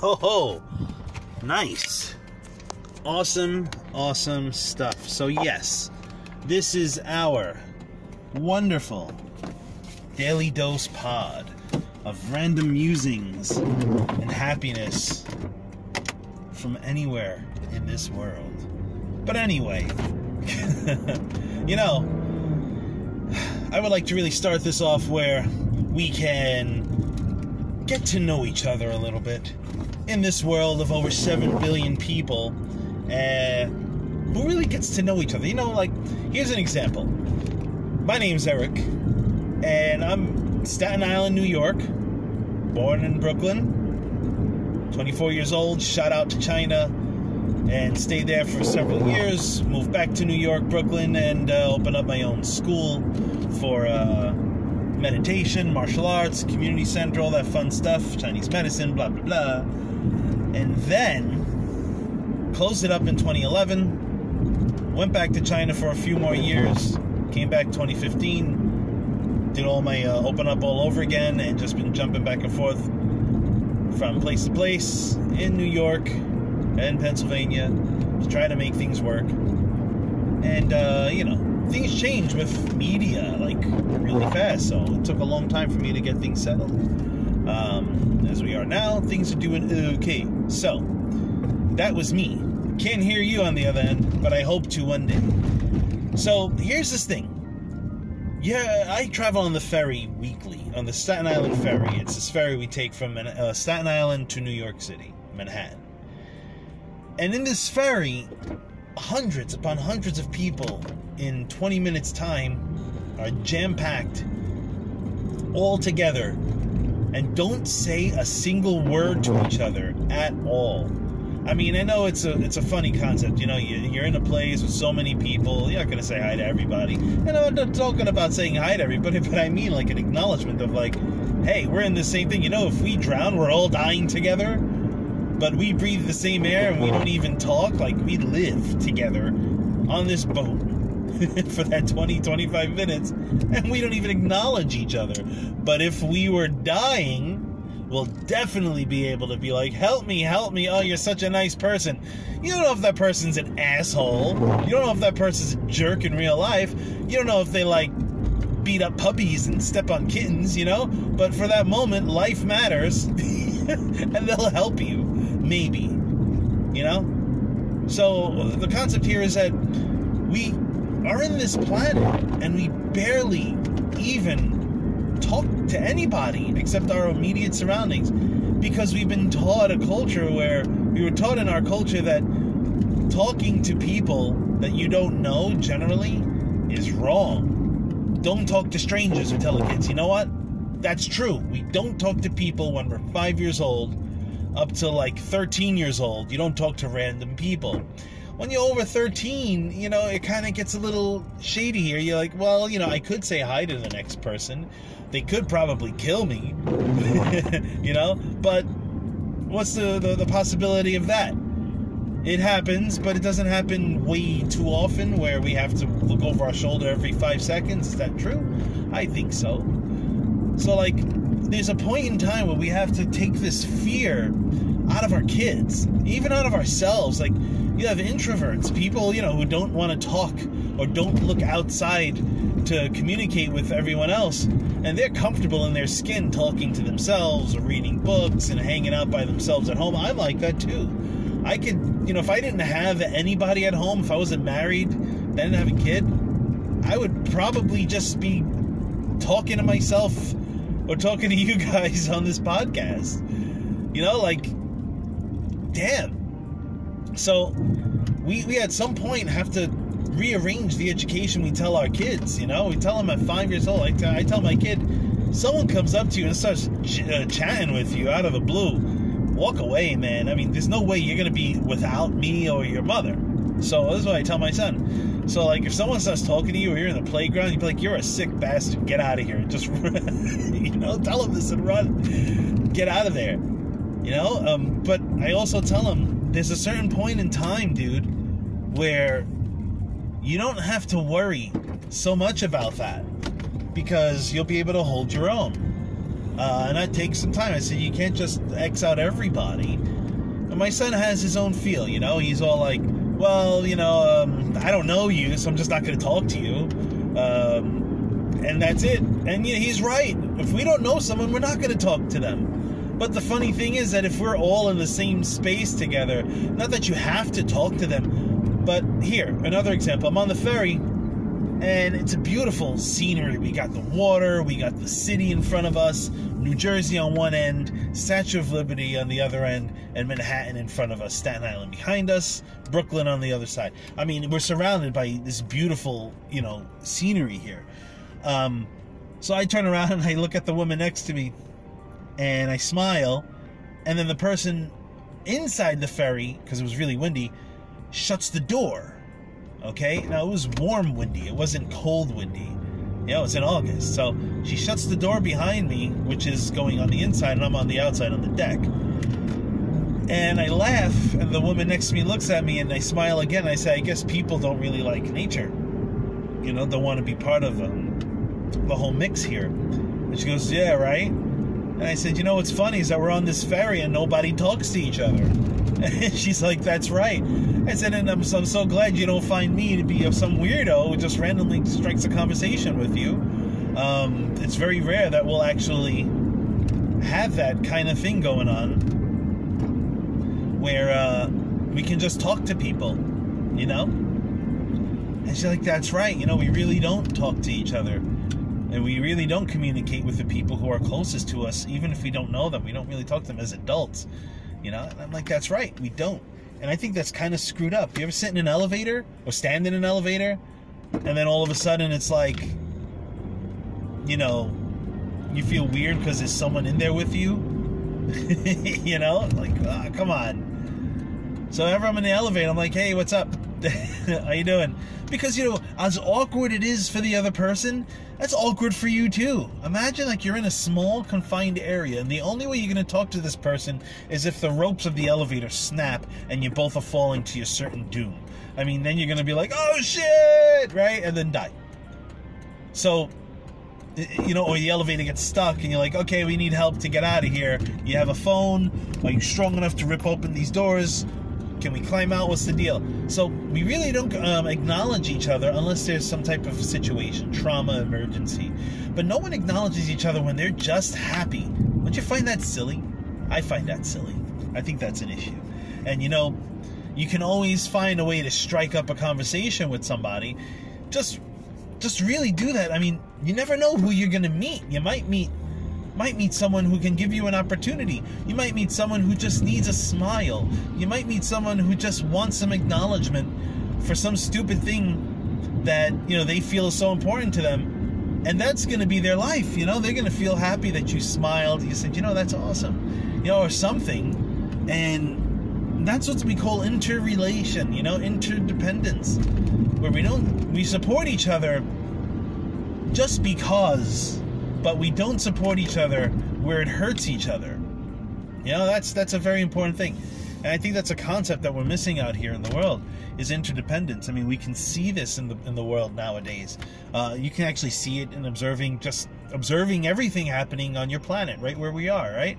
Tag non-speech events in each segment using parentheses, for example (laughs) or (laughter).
ho ho. Nice. Awesome, awesome stuff. So, yes, this is our wonderful daily dose pod of random musings and happiness from anywhere in this world. But anyway, (laughs) you know, I would like to really start this off where we can get to know each other a little bit in this world of over 7 billion people uh, who really gets to know each other. You know, like, here's an example. My name's Eric, and I'm Staten Island, New York, born in Brooklyn, 24 years old, shot out to China, and stayed there for several years. Moved back to New York, Brooklyn, and uh, opened up my own school for uh, meditation, martial arts, community center, all that fun stuff, Chinese medicine, blah, blah, blah. And then closed it up in 2011. Went back to China for a few more years. Came back 2015. Did all my uh, open up all over again and just been jumping back and forth from place to place in New York and Pennsylvania to try to make things work. And, uh, you know, things change with media like really fast, so it took a long time for me to get things settled. Um, as we are now, things are doing okay. So, that was me. Can't hear you on the other end, but I hope to one day. So, here's this thing. Yeah, I travel on the ferry weekly, on the Staten Island Ferry. It's this ferry we take from uh, Staten Island to New York City, Manhattan. And in this ferry, hundreds upon hundreds of people in 20 minutes' time are jam packed all together and don't say a single word to each other at all. I mean, I know it's a it's a funny concept. You know, you, are in a place with so many people. You're not gonna say hi to everybody. And I'm not talking about saying hi to everybody, (laughs) but I mean like an acknowledgement of like, hey, we're in the same thing. You know, if we drown, we're all dying together. But we breathe the same air and we don't even talk. Like we live together on this boat (laughs) for that 20, 25 minutes, and we don't even acknowledge each other. But if we were dying, we'll definitely be able to be like, help me, help me. Oh, you're such a nice person. You don't know if that person's an asshole. You don't know if that person's a jerk in real life. You don't know if they like beat up puppies and step on kittens, you know? But for that moment, life matters. (laughs) and they'll help you. Maybe. You know? So the concept here is that we are in this planet and we barely even talk to anybody except our immediate surroundings because we've been taught a culture where we were taught in our culture that talking to people that you don't know generally is wrong. Don't talk to strangers, we tell the kids. You know what? That's true. We don't talk to people when we're five years old up to like 13 years old. You don't talk to random people when you're over 13, you know, it kind of gets a little shady here. You're like, well, you know, I could say hi to the next person. They could probably kill me, (laughs) you know, but what's the, the, the possibility of that? It happens, but it doesn't happen way too often where we have to look over our shoulder every five seconds. Is that true? I think so. So, like, there's a point in time where we have to take this fear out of our kids, even out of ourselves. Like, you have introverts, people, you know, who don't want to talk or don't look outside to communicate with everyone else, and they're comfortable in their skin talking to themselves or reading books and hanging out by themselves at home. I'm like that too. I could, you know, if I didn't have anybody at home, if I wasn't married, didn't have a kid, I would probably just be talking to myself or talking to you (laughs) guys on this podcast. You know, like, damn so we, we at some point have to rearrange the education we tell our kids. You know, we tell them at five years old. I, t- I tell my kid, someone comes up to you and starts ch- uh, chatting with you out of the blue, walk away, man. I mean, there's no way you're gonna be without me or your mother. So this is what I tell my son. So like, if someone starts talking to you or you're in the playground, you'd be like, "You're a sick bastard. Get out of here." Just (laughs) you know, tell them this and run. Get out of there. You know. Um, but I also tell them there's a certain point in time, dude, where you don't have to worry so much about that because you'll be able to hold your own. Uh, and that takes some time. I said you can't just X out everybody. And my son has his own feel, you know. He's all like, "Well, you know, um, I don't know you, so I'm just not going to talk to you." Um, and that's it. And yeah, he's right. If we don't know someone, we're not going to talk to them. But the funny thing is that if we're all in the same space together, not that you have to talk to them, but here, another example. I'm on the ferry, and it's a beautiful scenery. We got the water, we got the city in front of us, New Jersey on one end, Statue of Liberty on the other end, and Manhattan in front of us, Staten Island behind us, Brooklyn on the other side. I mean, we're surrounded by this beautiful, you know, scenery here. Um, so I turn around (laughs) and I look at the woman next to me, and I smile, and then the person inside the ferry, because it was really windy, shuts the door. Okay? Now it was warm windy, it wasn't cold windy. Yeah, it was in August. So she shuts the door behind me, which is going on the inside, and I'm on the outside on the deck. And I laugh, and the woman next to me looks at me, and I smile again. I say, I guess people don't really like nature. You know, don't want to be part of um, the whole mix here. And she goes, Yeah, right? And I said, You know what's funny is that we're on this ferry and nobody talks to each other. And (laughs) she's like, That's right. I said, And I'm so, I'm so glad you don't find me to be of some weirdo who just randomly strikes a conversation with you. Um, it's very rare that we'll actually have that kind of thing going on where uh, we can just talk to people, you know? And she's like, That's right. You know, we really don't talk to each other. And we really don't communicate with the people who are closest to us, even if we don't know them. We don't really talk to them as adults. You know? And I'm like, That's right. We don't. And I think that's kind of screwed up. You ever sit in an elevator or stand in an elevator, and then all of a sudden it's like, you know, you feel weird because there's someone in there with you? (laughs) you know? Like, ah, come on. So ever I'm in the elevator, I'm like, hey, what's up? (laughs) How you doing? Because, you know, as awkward it is for the other person, that's awkward for you too. Imagine like you're in a small confined area and the only way you're going to talk to this person is if the ropes of the elevator snap and you both are falling to your certain doom. I mean, then you're going to be like, "Oh shit," right? And then die. So, you know, or the elevator gets stuck and you're like, "Okay, we need help to get out of here." You have a phone. Are you strong enough to rip open these doors? Can we climb out? What's the deal? So we really don't um, acknowledge each other unless there's some type of situation, trauma, emergency. But no one acknowledges each other when they're just happy. Don't you find that silly? I find that silly. I think that's an issue. And you know, you can always find a way to strike up a conversation with somebody. Just just really do that. I mean, you never know who you're going to meet. You might meet might meet someone who can give you an opportunity. You might meet someone who just needs a smile. You might meet someone who just wants some acknowledgement for some stupid thing that, you know, they feel is so important to them. And that's going to be their life, you know? They're going to feel happy that you smiled. You said, "You know, that's awesome." You know, or something. And that's what we call interrelation, you know, interdependence. Where we don't we support each other just because but we don't support each other where it hurts each other. You know, that's that's a very important thing. And I think that's a concept that we're missing out here in the world is interdependence. I mean, we can see this in the in the world nowadays. Uh, you can actually see it in observing just observing everything happening on your planet, right where we are, right?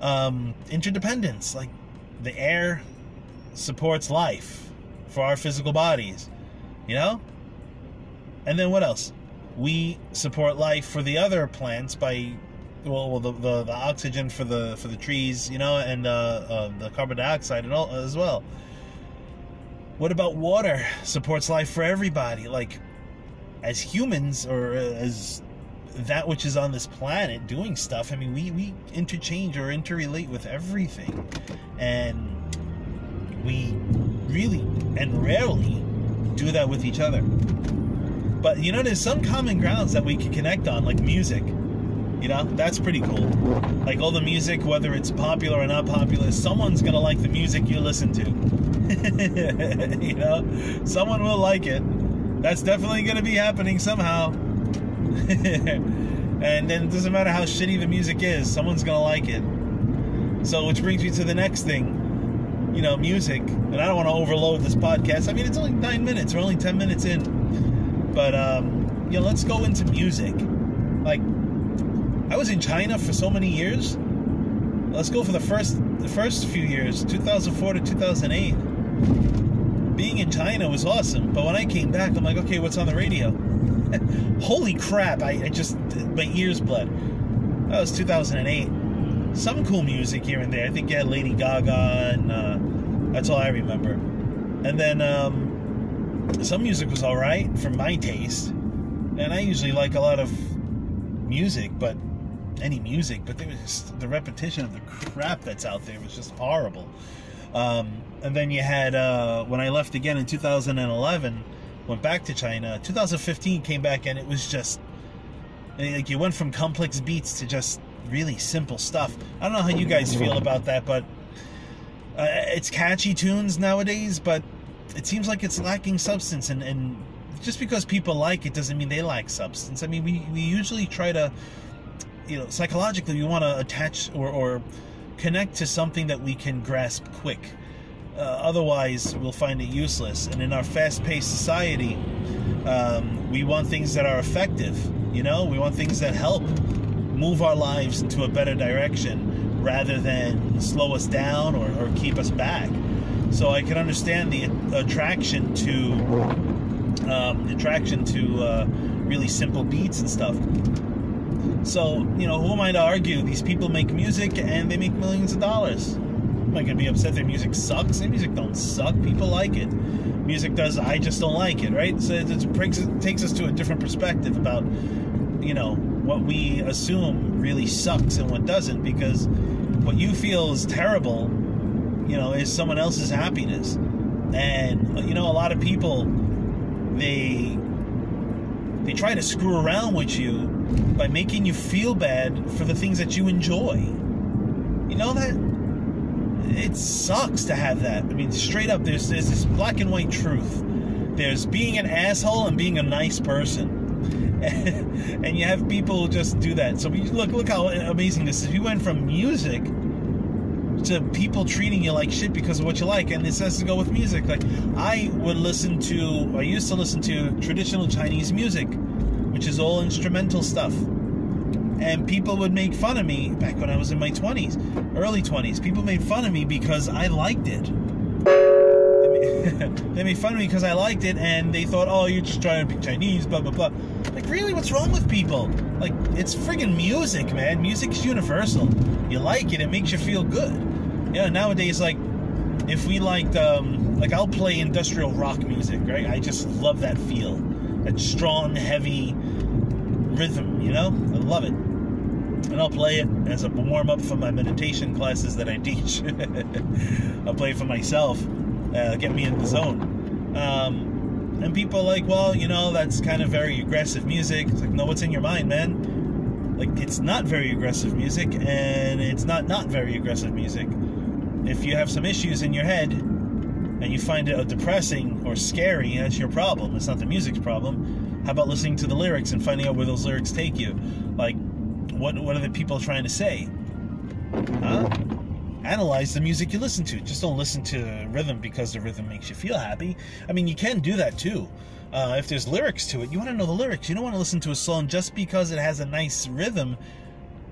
Um, interdependence, like the air supports life for our physical bodies, you know. And then what else? We support life for the other plants by well, well the, the, the oxygen for the for the trees, you know, and uh, uh, the carbon dioxide and all as well. What about water? Supports life for everybody. Like as humans or as that which is on this planet doing stuff. I mean, we we interchange or interrelate with everything, and we really and rarely do that with each other. But you know, there's some common grounds that we can connect on, like music. You know, that's pretty cool. Like all the music, whether it's popular or not popular, someone's gonna like the music you listen to. (laughs) you know, someone will like it. That's definitely gonna be happening somehow. (laughs) and then it doesn't matter how shitty the music is, someone's gonna like it. So, which brings me to the next thing. You know, music. And I don't want to overload this podcast. I mean, it's only nine minutes. We're only ten minutes in. But um, you know, let's go into music. Like, I was in China for so many years, let's go for the first the first few years, 2004 to 2008. Being in China was awesome, but when I came back, I'm like, okay, what's on the radio? (laughs) Holy crap! I, I just my ears bled. That was 2008. Some cool music here and there. I think you had Lady Gaga, and uh, that's all I remember. And then um, some music was all right for my taste, and I usually like a lot of music, but any music, but there was just, the repetition of the crap that's out there was just horrible. Um, and then you had uh, when I left again in 2011, went back to China. 2015 came back and it was just like you went from complex beats to just really simple stuff. I don't know how you guys feel about that, but uh, it's catchy tunes nowadays, but it seems like it's lacking substance and, and just because people like it doesn't mean they lack substance. I mean, we, we usually try to you know, psychologically, we want to attach or, or connect to something that we can grasp quick. Uh, otherwise, we'll find it useless. And in our fast-paced society, um, we want things that are effective. You know, we want things that help move our lives into a better direction rather than slow us down or, or keep us back. So I can understand the attraction to um, attraction to uh, really simple beats and stuff. So, you know, who am I to argue? These people make music and they make millions of dollars. Am I gonna be upset their music sucks? Their music don't suck. People like it. Music does. I just don't like it, right? So it, it takes us to a different perspective about, you know, what we assume really sucks and what doesn't. Because what you feel is terrible, you know, is someone else's happiness. And you know, a lot of people, they they try to screw around with you by making you feel bad for the things that you enjoy. You know that? It sucks to have that. I mean, straight up, there's, there's this black and white truth. There's being an asshole and being a nice person. (laughs) and you have people just do that. So we, look, look how amazing this is. We went from music to people treating you like shit because of what you like, and this has to go with music. Like I would listen to, I used to listen to traditional Chinese music, which is all instrumental stuff, and people would make fun of me back when I was in my twenties, early twenties. People made fun of me because I liked it. (laughs) they made fun of me because I liked it, and they thought, "Oh, you're just trying to be Chinese." Blah blah blah. Like, really, what's wrong with people? Like, it's friggin' music, man. Music's universal. You like it, it makes you feel good yeah, nowadays, like, if we liked, um, like, I'll play industrial rock music, right? I just love that feel, that strong, heavy rhythm, you know? I love it. And I'll play it as a warm up for my meditation classes that I (laughs) teach. I'll play it for myself, uh, get me in the zone. Um, and people are like, well, you know, that's kind of very aggressive music. It's like, no, what's in your mind, man? Like, it's not very aggressive music, and it's not not very aggressive music if you have some issues in your head and you find it depressing or scary, that's your problem. It's not the music's problem. How about listening to the lyrics and finding out where those lyrics take you? Like, what what are the people trying to say? Huh? Analyze the music you listen to. Just don't listen to rhythm because the rhythm makes you feel happy. I mean, you can do that too. Uh, if there's lyrics to it, you want to know the lyrics. You don't want to listen to a song just because it has a nice rhythm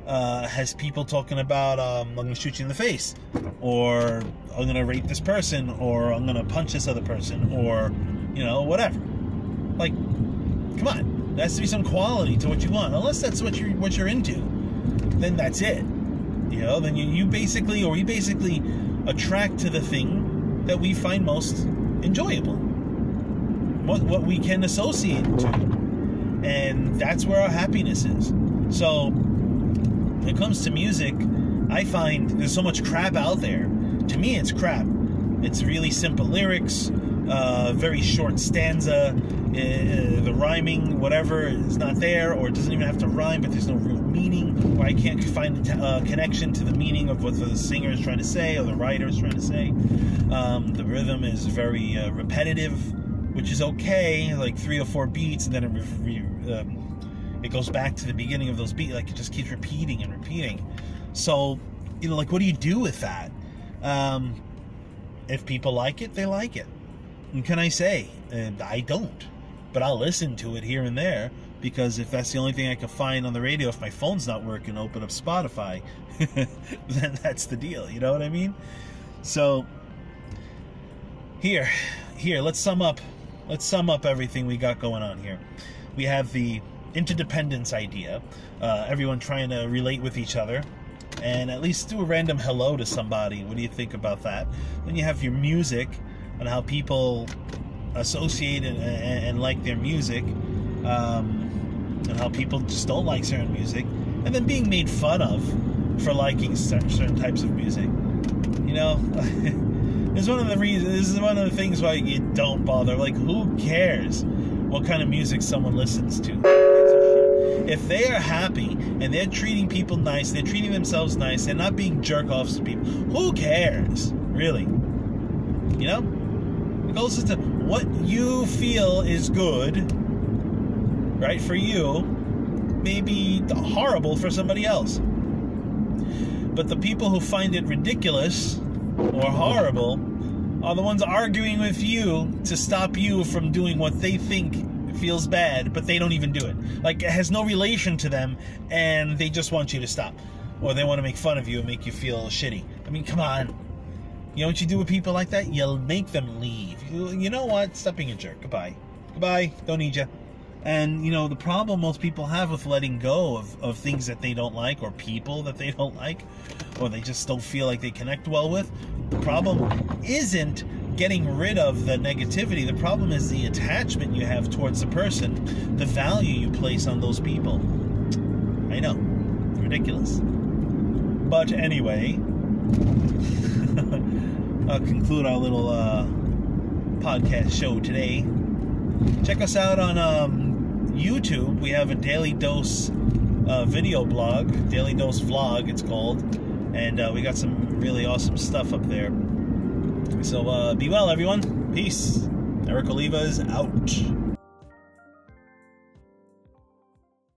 uh, has people talking about um, I'm to shoot you in the face, or I'm to rape this person, or I'm to punch this other person, or you know whatever. Like, come on, there has to be some quality to what you want. Unless that's what you're what you're into, then that's it. You know, then you, you basically or you basically attract to the thing that we find most enjoyable, what what we can associate to, and that's where our happiness is. So when it comes to music, I find there's so much crap out there. To me, it's crap. It's really simple lyrics, uh, very short stanza, uh, the rhyming, whatever, is not there, or it doesn't even have to rhyme, but there's no real meaning, or I can't find a uh, connection to the meaning of what the singer is trying to say or the writer is trying to say. Um, the rhythm is very uh, repetitive, which is okay, like three or four beats, and then it re- re- um, it goes back to the beginning of those beats. Like it just keeps repeating and repeating. So, you know, like what do you do with that? Um, if people like it, they like it. And can I say? And I don't, but I'll listen to it here and there. because if that's the only thing I can find on the radio, if my phone's not working, open up Spotify, (laughs) then that's the deal. You know what I mean? So here, here, let's sum up. Let's sum up everything we got going on here. We have the interdependence idea, uh, everyone trying to relate with each other, and at least do a random hello to somebody. What do you think about that? Then you have your music and how people associate and, and, and like their music, um, and how people just don't like certain music, and then being made fun of for liking certain types of music. You know, (laughs) it's one of the reasons. This is one of the things why you don't bother. Like, who cares what kind of music someone listens to? If they are happy and they're treating people nice, they're treating themselves nice, they're not being jerk offs to people. Who cares, really? You know, it goes into what you feel is good, right, for you, may be horrible for somebody else. But the people who find it ridiculous or horrible are the ones arguing with you to stop you from doing what they think feels bad, but they don't even do it. Like it has no relation to them, and they just want you to stop, or they want to make fun of you and make you feel shitty. I mean, come on. You know what you do with people like that? You make them leave. You, you know what? Stop being a jerk. Goodbye. Goodbye. Don't need you. And you know the problem most people have with letting go of, of things that they don't like or people that they don't like or they just don't feel like they connect well with. The problem isn't getting rid of the negativity. The problem is the attachment you have towards the person, the value you place on those people. I know, ridiculous. But anyway, (laughs) I'll conclude our little uh, podcast show today. Check us out on um, YouTube. We have a Daily Dose uh, video blog, Daily Dose Vlog, it's called. And uh, we got some really awesome stuff up there. So uh, be well, everyone. Peace. Eric Oliva is out.